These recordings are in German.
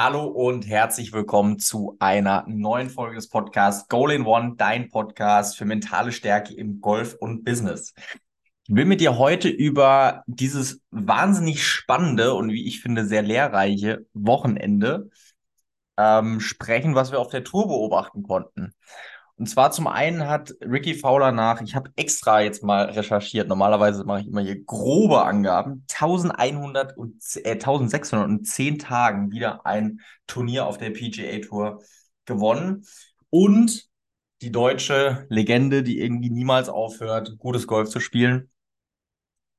Hallo und herzlich willkommen zu einer neuen Folge des Podcasts Goal in One, dein Podcast für mentale Stärke im Golf und Business. Ich will mit dir heute über dieses wahnsinnig spannende und wie ich finde sehr lehrreiche Wochenende ähm, sprechen, was wir auf der Tour beobachten konnten. Und zwar zum einen hat Ricky Fowler nach, ich habe extra jetzt mal recherchiert, normalerweise mache ich immer hier grobe Angaben, 1100 und, äh, 1610 Tagen wieder ein Turnier auf der PGA Tour gewonnen. Und die deutsche Legende, die irgendwie niemals aufhört, gutes Golf zu spielen.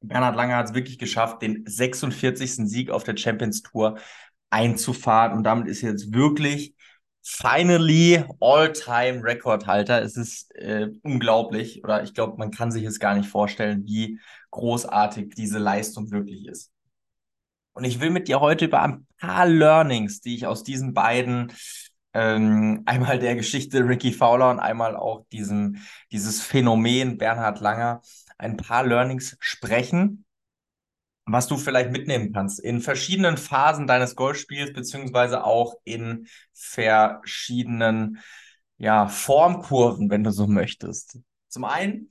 Bernhard Lange hat es wirklich geschafft, den 46. Sieg auf der Champions Tour einzufahren. Und damit ist jetzt wirklich finally all-time Rekordhalter. Es ist äh, unglaublich oder ich glaube, man kann sich es gar nicht vorstellen, wie großartig diese Leistung wirklich ist. Und ich will mit dir heute über ein paar Learnings, die ich aus diesen beiden, ähm, einmal der Geschichte Ricky Fowler und einmal auch diesem, dieses Phänomen Bernhard Langer, ein paar Learnings sprechen was du vielleicht mitnehmen kannst in verschiedenen Phasen deines Golfspiels, beziehungsweise auch in verschiedenen ja, Formkurven, wenn du so möchtest. Zum einen,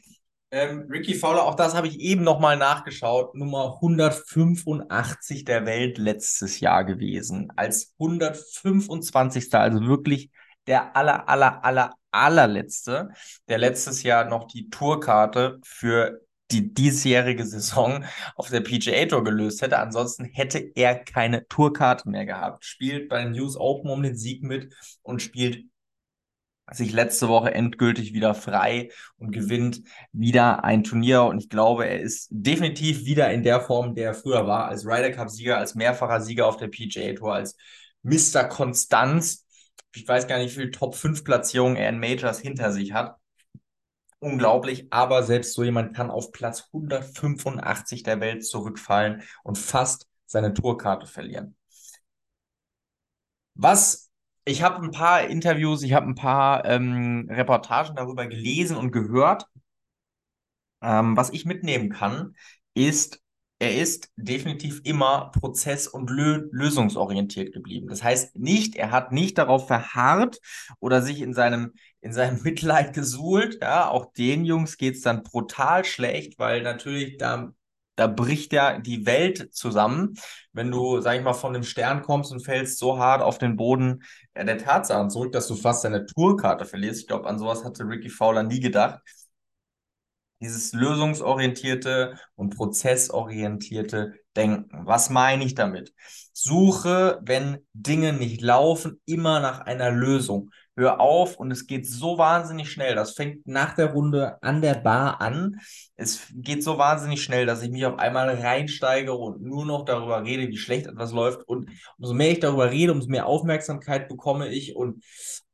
ähm, Ricky Fowler, auch das habe ich eben nochmal nachgeschaut, Nummer 185 der Welt letztes Jahr gewesen. Als 125. Also wirklich der aller, aller, aller, allerletzte, der letztes Jahr noch die Tourkarte für die diesjährige Saison auf der PGA Tour gelöst hätte. Ansonsten hätte er keine Tourkarte mehr gehabt. Spielt bei den News Open um den Sieg mit und spielt sich letzte Woche endgültig wieder frei und gewinnt wieder ein Turnier. Und ich glaube, er ist definitiv wieder in der Form, der er früher war, als Ryder Cup-Sieger, als mehrfacher Sieger auf der PGA Tour, als Mr. Konstanz. Ich weiß gar nicht, wie viele Top-5-Platzierungen er in Majors hinter sich hat unglaublich, aber selbst so jemand kann auf Platz 185 der Welt zurückfallen und fast seine Tourkarte verlieren. Was, ich habe ein paar Interviews, ich habe ein paar ähm, Reportagen darüber gelesen und gehört. Ähm, was ich mitnehmen kann, ist, er ist definitiv immer prozess- und lö lösungsorientiert geblieben. Das heißt nicht, er hat nicht darauf verharrt oder sich in seinem, in seinem Mitleid gesuhlt. Ja, auch den Jungs geht es dann brutal schlecht, weil natürlich da, da bricht ja die Welt zusammen, wenn du, sag ich mal, von dem Stern kommst und fällst so hart auf den Boden der Tatsachen zurück, dass du fast deine Tourkarte verlierst. Ich glaube, an sowas hatte Ricky Fowler nie gedacht dieses lösungsorientierte und prozessorientierte Denken. Was meine ich damit? Suche, wenn Dinge nicht laufen, immer nach einer Lösung. Hör auf und es geht so wahnsinnig schnell. Das fängt nach der Runde an der Bar an. Es geht so wahnsinnig schnell, dass ich mich auf einmal reinsteige und nur noch darüber rede, wie schlecht etwas läuft. Und umso mehr ich darüber rede, umso mehr Aufmerksamkeit bekomme ich. Und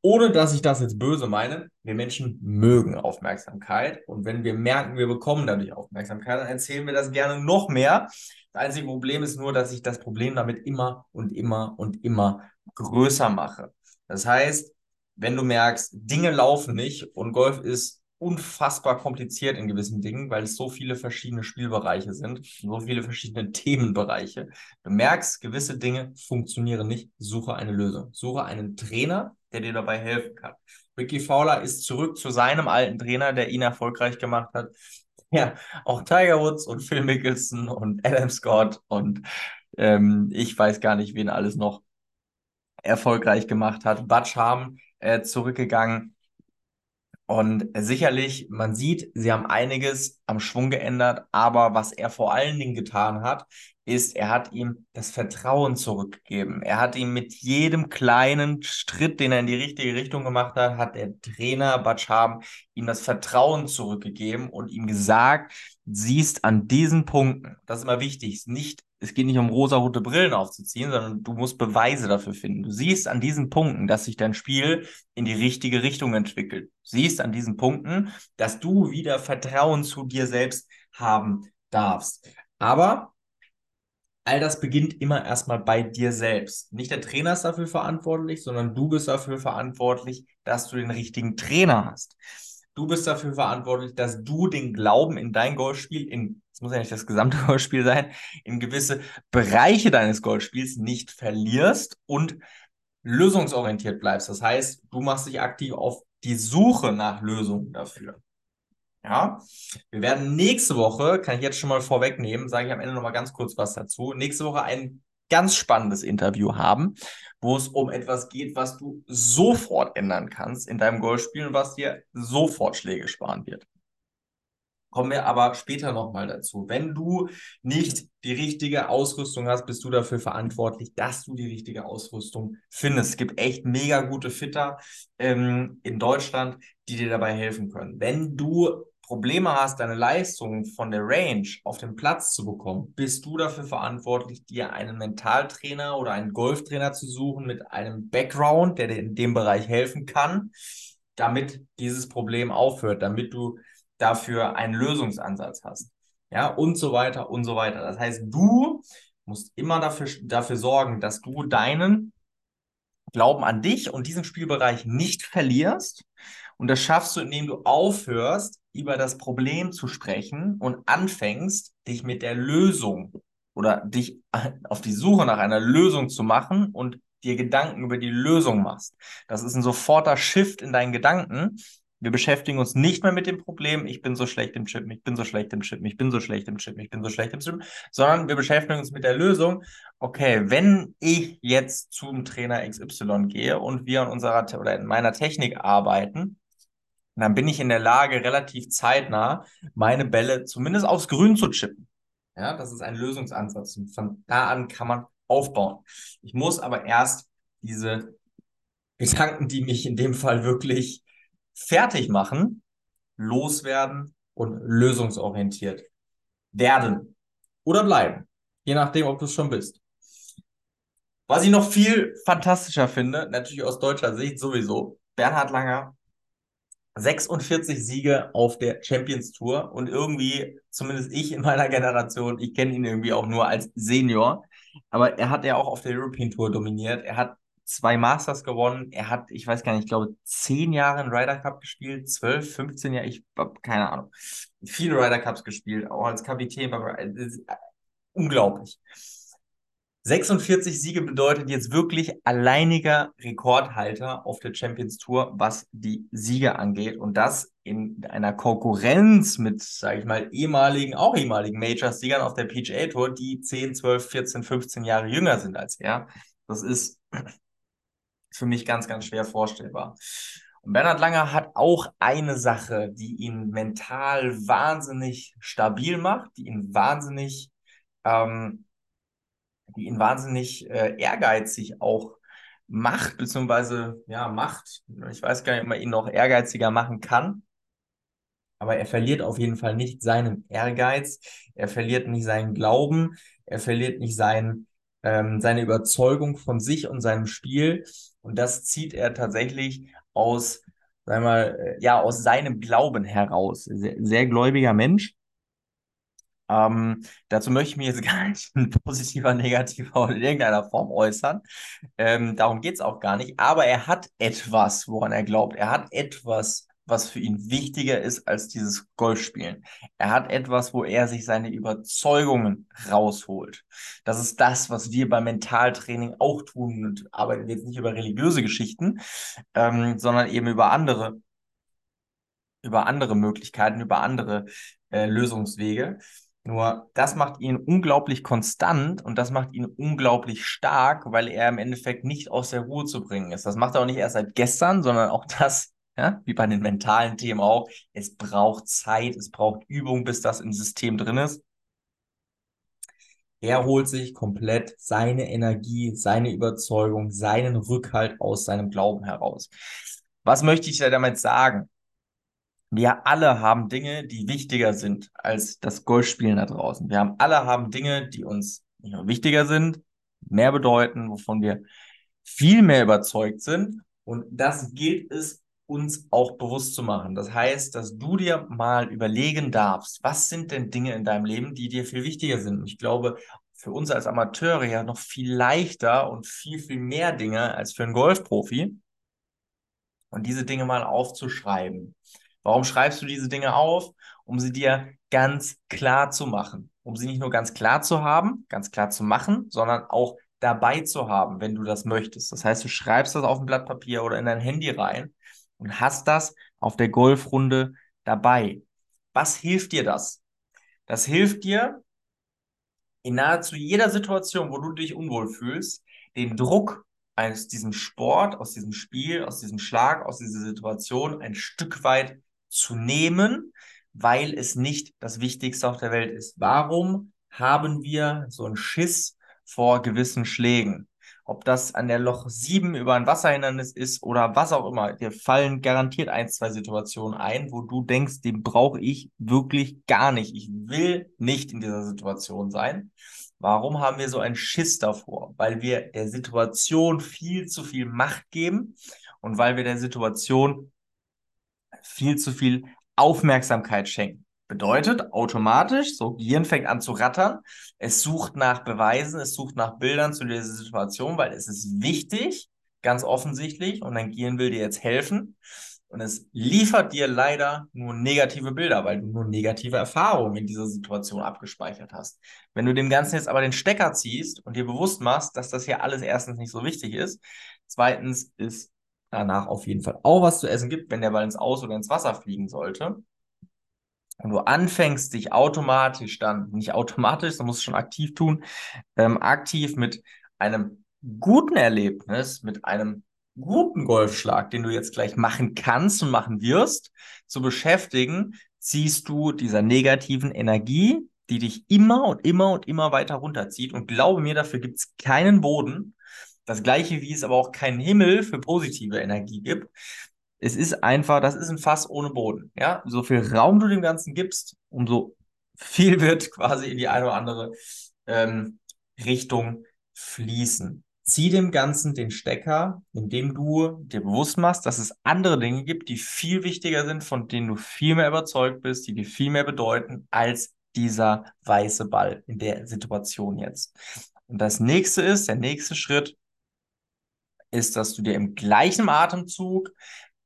ohne dass ich das jetzt böse meine, wir Menschen mögen Aufmerksamkeit. Und wenn wir merken, wir bekommen dadurch Aufmerksamkeit, dann erzählen wir das gerne noch mehr. Das einzige Problem ist nur, dass ich das Problem damit immer und immer und immer größer mache. Das heißt, wenn du merkst, Dinge laufen nicht und Golf ist unfassbar kompliziert in gewissen Dingen, weil es so viele verschiedene Spielbereiche sind, so viele verschiedene Themenbereiche. Du merkst, gewisse Dinge funktionieren nicht, suche eine Lösung. Suche einen Trainer, der dir dabei helfen kann. Ricky Fowler ist zurück zu seinem alten Trainer, der ihn erfolgreich gemacht hat. Ja, auch Tiger Woods und Phil Mickelson und Adam Scott und ähm, ich weiß gar nicht, wen alles noch erfolgreich gemacht hat. Butch Harm äh, zurückgegangen. Und sicherlich, man sieht, sie haben einiges am Schwung geändert, aber was er vor allen Dingen getan hat, ist, er hat ihm das Vertrauen zurückgegeben. Er hat ihm mit jedem kleinen Schritt, den er in die richtige Richtung gemacht hat, hat der Trainer Batscham ihm das Vertrauen zurückgegeben und ihm gesagt, siehst an diesen Punkten, das ist immer wichtig, nicht es geht nicht um rosa-rote Brillen aufzuziehen, sondern du musst Beweise dafür finden. Du siehst an diesen Punkten, dass sich dein Spiel in die richtige Richtung entwickelt. Du siehst an diesen Punkten, dass du wieder Vertrauen zu dir selbst haben darfst. Aber all das beginnt immer erstmal bei dir selbst. Nicht der Trainer ist dafür verantwortlich, sondern du bist dafür verantwortlich, dass du den richtigen Trainer hast. Du bist dafür verantwortlich, dass du den Glauben in dein Golfspiel, in, es muss ja nicht das gesamte Golfspiel sein, in gewisse Bereiche deines Golfspiels nicht verlierst und lösungsorientiert bleibst. Das heißt, du machst dich aktiv auf die Suche nach Lösungen dafür. Ja, wir werden nächste Woche, kann ich jetzt schon mal vorwegnehmen, sage ich am Ende noch mal ganz kurz was dazu, nächste Woche ein ganz spannendes Interview haben, wo es um etwas geht, was du sofort ändern kannst in deinem Golfspiel und was dir sofort Schläge sparen wird. Kommen wir aber später nochmal dazu. Wenn du nicht die richtige Ausrüstung hast, bist du dafür verantwortlich, dass du die richtige Ausrüstung findest. Es gibt echt mega gute Fitter ähm, in Deutschland, die dir dabei helfen können. Wenn du Probleme hast, deine Leistung von der Range auf den Platz zu bekommen, bist du dafür verantwortlich, dir einen Mentaltrainer oder einen Golftrainer zu suchen mit einem Background, der dir in dem Bereich helfen kann, damit dieses Problem aufhört, damit du dafür einen Lösungsansatz hast. Ja, und so weiter und so weiter. Das heißt, du musst immer dafür, dafür sorgen, dass du deinen Glauben an dich und diesen Spielbereich nicht verlierst. Und das schaffst du, indem du aufhörst, über das Problem zu sprechen und anfängst, dich mit der Lösung oder dich auf die Suche nach einer Lösung zu machen und dir Gedanken über die Lösung machst. Das ist ein soforter Shift in deinen Gedanken, wir beschäftigen uns nicht mehr mit dem Problem, ich bin so schlecht im Chippen, ich bin so schlecht im Chippen, ich bin so schlecht im Chippen, ich bin so schlecht im Chippen, sondern wir beschäftigen uns mit der Lösung, okay, wenn ich jetzt zum Trainer XY gehe und wir in unserer oder in meiner Technik arbeiten, dann bin ich in der Lage, relativ zeitnah meine Bälle zumindest aufs Grün zu chippen. Ja, das ist ein Lösungsansatz. Und von da an kann man aufbauen. Ich muss aber erst diese Gedanken, die mich in dem Fall wirklich fertig machen, loswerden und lösungsorientiert werden oder bleiben. Je nachdem, ob du es schon bist. Was ich noch viel fantastischer finde, natürlich aus deutscher Sicht sowieso, Bernhard Langer, 46 Siege auf der Champions Tour und irgendwie, zumindest ich in meiner Generation, ich kenne ihn irgendwie auch nur als Senior, aber er hat ja auch auf der European Tour dominiert. Er hat zwei Masters gewonnen. Er hat, ich weiß gar nicht, ich glaube, zehn Jahre in Ryder Cup gespielt, zwölf, 15 Jahre, ich habe keine Ahnung. Viele Ryder Cups gespielt, auch als Kapitän. Unglaublich. 46 Siege bedeutet jetzt wirklich alleiniger Rekordhalter auf der Champions Tour, was die Siege angeht. Und das in einer Konkurrenz mit, sage ich mal, ehemaligen, auch ehemaligen Majors-Siegern auf der PGA Tour, die 10, 12, 14, 15 Jahre jünger sind als er. Das ist für mich ganz, ganz schwer vorstellbar. Und Bernhard Langer hat auch eine Sache, die ihn mental wahnsinnig stabil macht, die ihn wahnsinnig, ähm, die ihn wahnsinnig äh, ehrgeizig auch macht, beziehungsweise ja, macht. Ich weiß gar nicht, ob man ihn noch ehrgeiziger machen kann. Aber er verliert auf jeden Fall nicht seinen Ehrgeiz, er verliert nicht seinen Glauben, er verliert nicht sein, ähm, seine Überzeugung von sich und seinem Spiel. Und das zieht er tatsächlich aus, sagen mal, äh, ja, aus seinem Glauben heraus. Sehr, sehr gläubiger Mensch. Ähm, dazu möchte ich mich jetzt gar nicht in positiver, negativer oder in irgendeiner Form äußern. Ähm, darum geht es auch gar nicht. Aber er hat etwas, woran er glaubt. Er hat etwas, was für ihn wichtiger ist als dieses Golfspielen. Er hat etwas, wo er sich seine Überzeugungen rausholt. Das ist das, was wir beim Mentaltraining auch tun und arbeiten jetzt nicht über religiöse Geschichten, ähm, sondern eben über andere, über andere Möglichkeiten, über andere äh, Lösungswege. Nur das macht ihn unglaublich konstant und das macht ihn unglaublich stark, weil er im Endeffekt nicht aus der Ruhe zu bringen ist. Das macht er auch nicht erst seit gestern, sondern auch das ja, wie bei den mentalen Themen auch. Es braucht Zeit, es braucht Übung, bis das im System drin ist. Er holt sich komplett seine Energie, seine Überzeugung, seinen Rückhalt aus seinem Glauben heraus. Was möchte ich da damit sagen? Wir alle haben Dinge, die wichtiger sind als das Golfspielen da draußen. Wir haben alle haben Dinge, die uns nicht nur wichtiger sind, mehr bedeuten, wovon wir viel mehr überzeugt sind. Und das gilt es uns auch bewusst zu machen. Das heißt, dass du dir mal überlegen darfst, was sind denn Dinge in deinem Leben, die dir viel wichtiger sind. Und ich glaube, für uns als Amateure ja noch viel leichter und viel, viel mehr Dinge als für einen Golfprofi. Und diese Dinge mal aufzuschreiben. Warum schreibst du diese Dinge auf? Um sie dir ganz klar zu machen. Um sie nicht nur ganz klar zu haben, ganz klar zu machen, sondern auch dabei zu haben, wenn du das möchtest. Das heißt, du schreibst das auf ein Blatt Papier oder in dein Handy rein und hast das auf der Golfrunde dabei. Was hilft dir das? Das hilft dir in nahezu jeder Situation, wo du dich unwohl fühlst, den Druck aus diesem Sport, aus diesem Spiel, aus diesem Schlag, aus dieser Situation ein Stück weit zu nehmen, weil es nicht das Wichtigste auf der Welt ist. Warum haben wir so einen Schiss vor gewissen Schlägen? Ob das an der Loch 7 über ein Wasserhindernis ist oder was auch immer. Dir fallen garantiert ein, zwei Situationen ein, wo du denkst, den brauche ich wirklich gar nicht. Ich will nicht in dieser Situation sein. Warum haben wir so einen Schiss davor? Weil wir der Situation viel zu viel Macht geben und weil wir der Situation viel zu viel Aufmerksamkeit schenken. Bedeutet automatisch, so Gehirn fängt an zu rattern, es sucht nach Beweisen, es sucht nach Bildern zu dieser Situation, weil es ist wichtig, ganz offensichtlich, und dein Gehirn will dir jetzt helfen. Und es liefert dir leider nur negative Bilder, weil du nur negative Erfahrungen in dieser Situation abgespeichert hast. Wenn du dem Ganzen jetzt aber den Stecker ziehst und dir bewusst machst, dass das hier alles erstens nicht so wichtig ist, zweitens ist danach auf jeden Fall auch was zu essen gibt, wenn der Ball ins Aus oder ins Wasser fliegen sollte. Und du anfängst dich automatisch dann, nicht automatisch, du musst es schon aktiv tun, ähm, aktiv mit einem guten Erlebnis, mit einem guten Golfschlag, den du jetzt gleich machen kannst und machen wirst, zu beschäftigen, ziehst du dieser negativen Energie, die dich immer und immer und immer weiter runterzieht. Und glaube mir, dafür gibt es keinen Boden. Das gleiche, wie es aber auch keinen Himmel für positive Energie gibt. Es ist einfach, das ist ein Fass ohne Boden. Ja, so viel Raum du dem Ganzen gibst, umso viel wird quasi in die eine oder andere ähm, Richtung fließen. Zieh dem Ganzen den Stecker, indem du dir bewusst machst, dass es andere Dinge gibt, die viel wichtiger sind, von denen du viel mehr überzeugt bist, die dir viel mehr bedeuten als dieser weiße Ball in der Situation jetzt. Und das nächste ist, der nächste Schritt, ist, dass du dir im gleichen Atemzug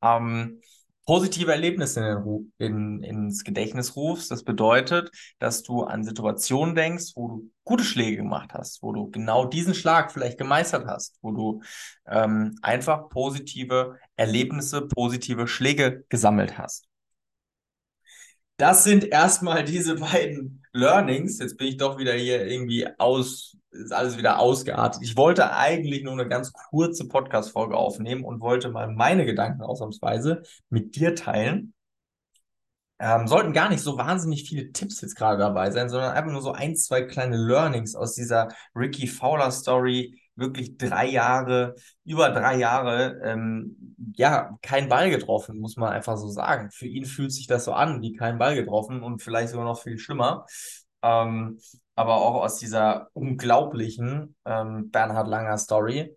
ähm, positive Erlebnisse in, in, ins Gedächtnis rufst. Das bedeutet, dass du an Situationen denkst, wo du gute Schläge gemacht hast, wo du genau diesen Schlag vielleicht gemeistert hast, wo du ähm, einfach positive Erlebnisse, positive Schläge gesammelt hast. Das sind erstmal diese beiden Learnings. Jetzt bin ich doch wieder hier irgendwie aus, ist alles wieder ausgeartet. Ich wollte eigentlich nur eine ganz kurze Podcast-Folge aufnehmen und wollte mal meine Gedanken ausnahmsweise mit dir teilen. Ähm, sollten gar nicht so wahnsinnig viele Tipps jetzt gerade dabei sein, sondern einfach nur so ein, zwei kleine Learnings aus dieser Ricky Fowler Story. Wirklich drei Jahre, über drei Jahre, ähm, ja, kein Ball getroffen, muss man einfach so sagen. Für ihn fühlt sich das so an, wie kein Ball getroffen und vielleicht sogar noch viel schlimmer. Ähm, aber auch aus dieser unglaublichen ähm, Bernhard Langer Story,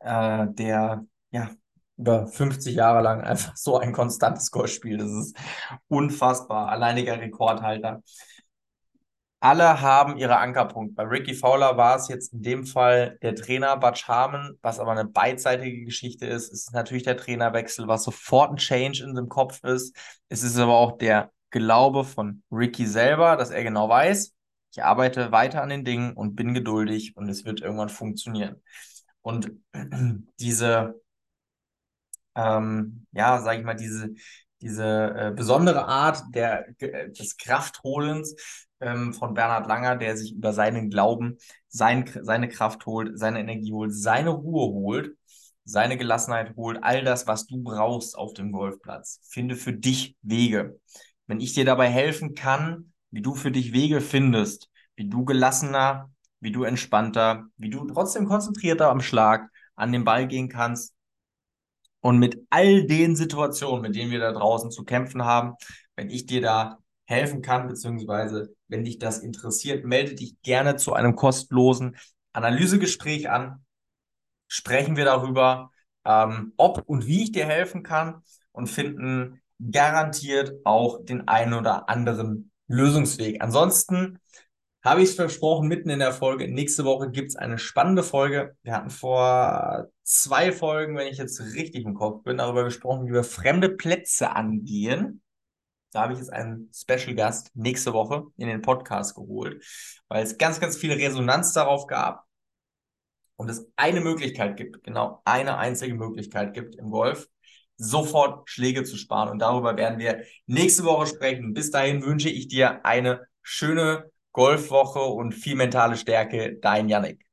äh, der ja über 50 Jahre lang einfach so ein konstantes Golf spielt. Das ist unfassbar. Alleiniger Rekordhalter. Alle haben ihre Ankerpunkte. Bei Ricky Fowler war es jetzt in dem Fall der Trainer Butch Harmon, was aber eine beidseitige Geschichte ist. Es ist natürlich der Trainerwechsel, was sofort ein Change in dem Kopf ist. Es ist aber auch der Glaube von Ricky selber, dass er genau weiß, ich arbeite weiter an den Dingen und bin geduldig und es wird irgendwann funktionieren. Und diese, ähm, ja, sage ich mal, diese, diese äh, besondere Art der, des Kraftholens ähm, von Bernhard Langer, der sich über seinen Glauben sein, seine Kraft holt, seine Energie holt, seine Ruhe holt, seine Gelassenheit holt, all das, was du brauchst auf dem Golfplatz. Finde für dich Wege. Wenn ich dir dabei helfen kann, wie du für dich Wege findest, wie du gelassener, wie du entspannter, wie du trotzdem konzentrierter am Schlag an den Ball gehen kannst und mit all den Situationen, mit denen wir da draußen zu kämpfen haben, wenn ich dir da helfen kann, beziehungsweise wenn dich das interessiert, melde dich gerne zu einem kostenlosen Analysegespräch an. Sprechen wir darüber, ähm, ob und wie ich dir helfen kann und finden garantiert auch den einen oder anderen Lösungsweg. Ansonsten habe ich es versprochen, mitten in der Folge. Nächste Woche gibt es eine spannende Folge. Wir hatten vor zwei Folgen, wenn ich jetzt richtig im Kopf bin, darüber gesprochen, wie wir fremde Plätze angehen. Da habe ich jetzt einen Special Gast nächste Woche in den Podcast geholt, weil es ganz, ganz viel Resonanz darauf gab. und es eine Möglichkeit gibt, genau eine einzige Möglichkeit gibt im Golf, sofort Schläge zu sparen. Und darüber werden wir nächste Woche sprechen. Bis dahin wünsche ich dir eine schöne Golfwoche und viel mentale Stärke. Dein Yannick.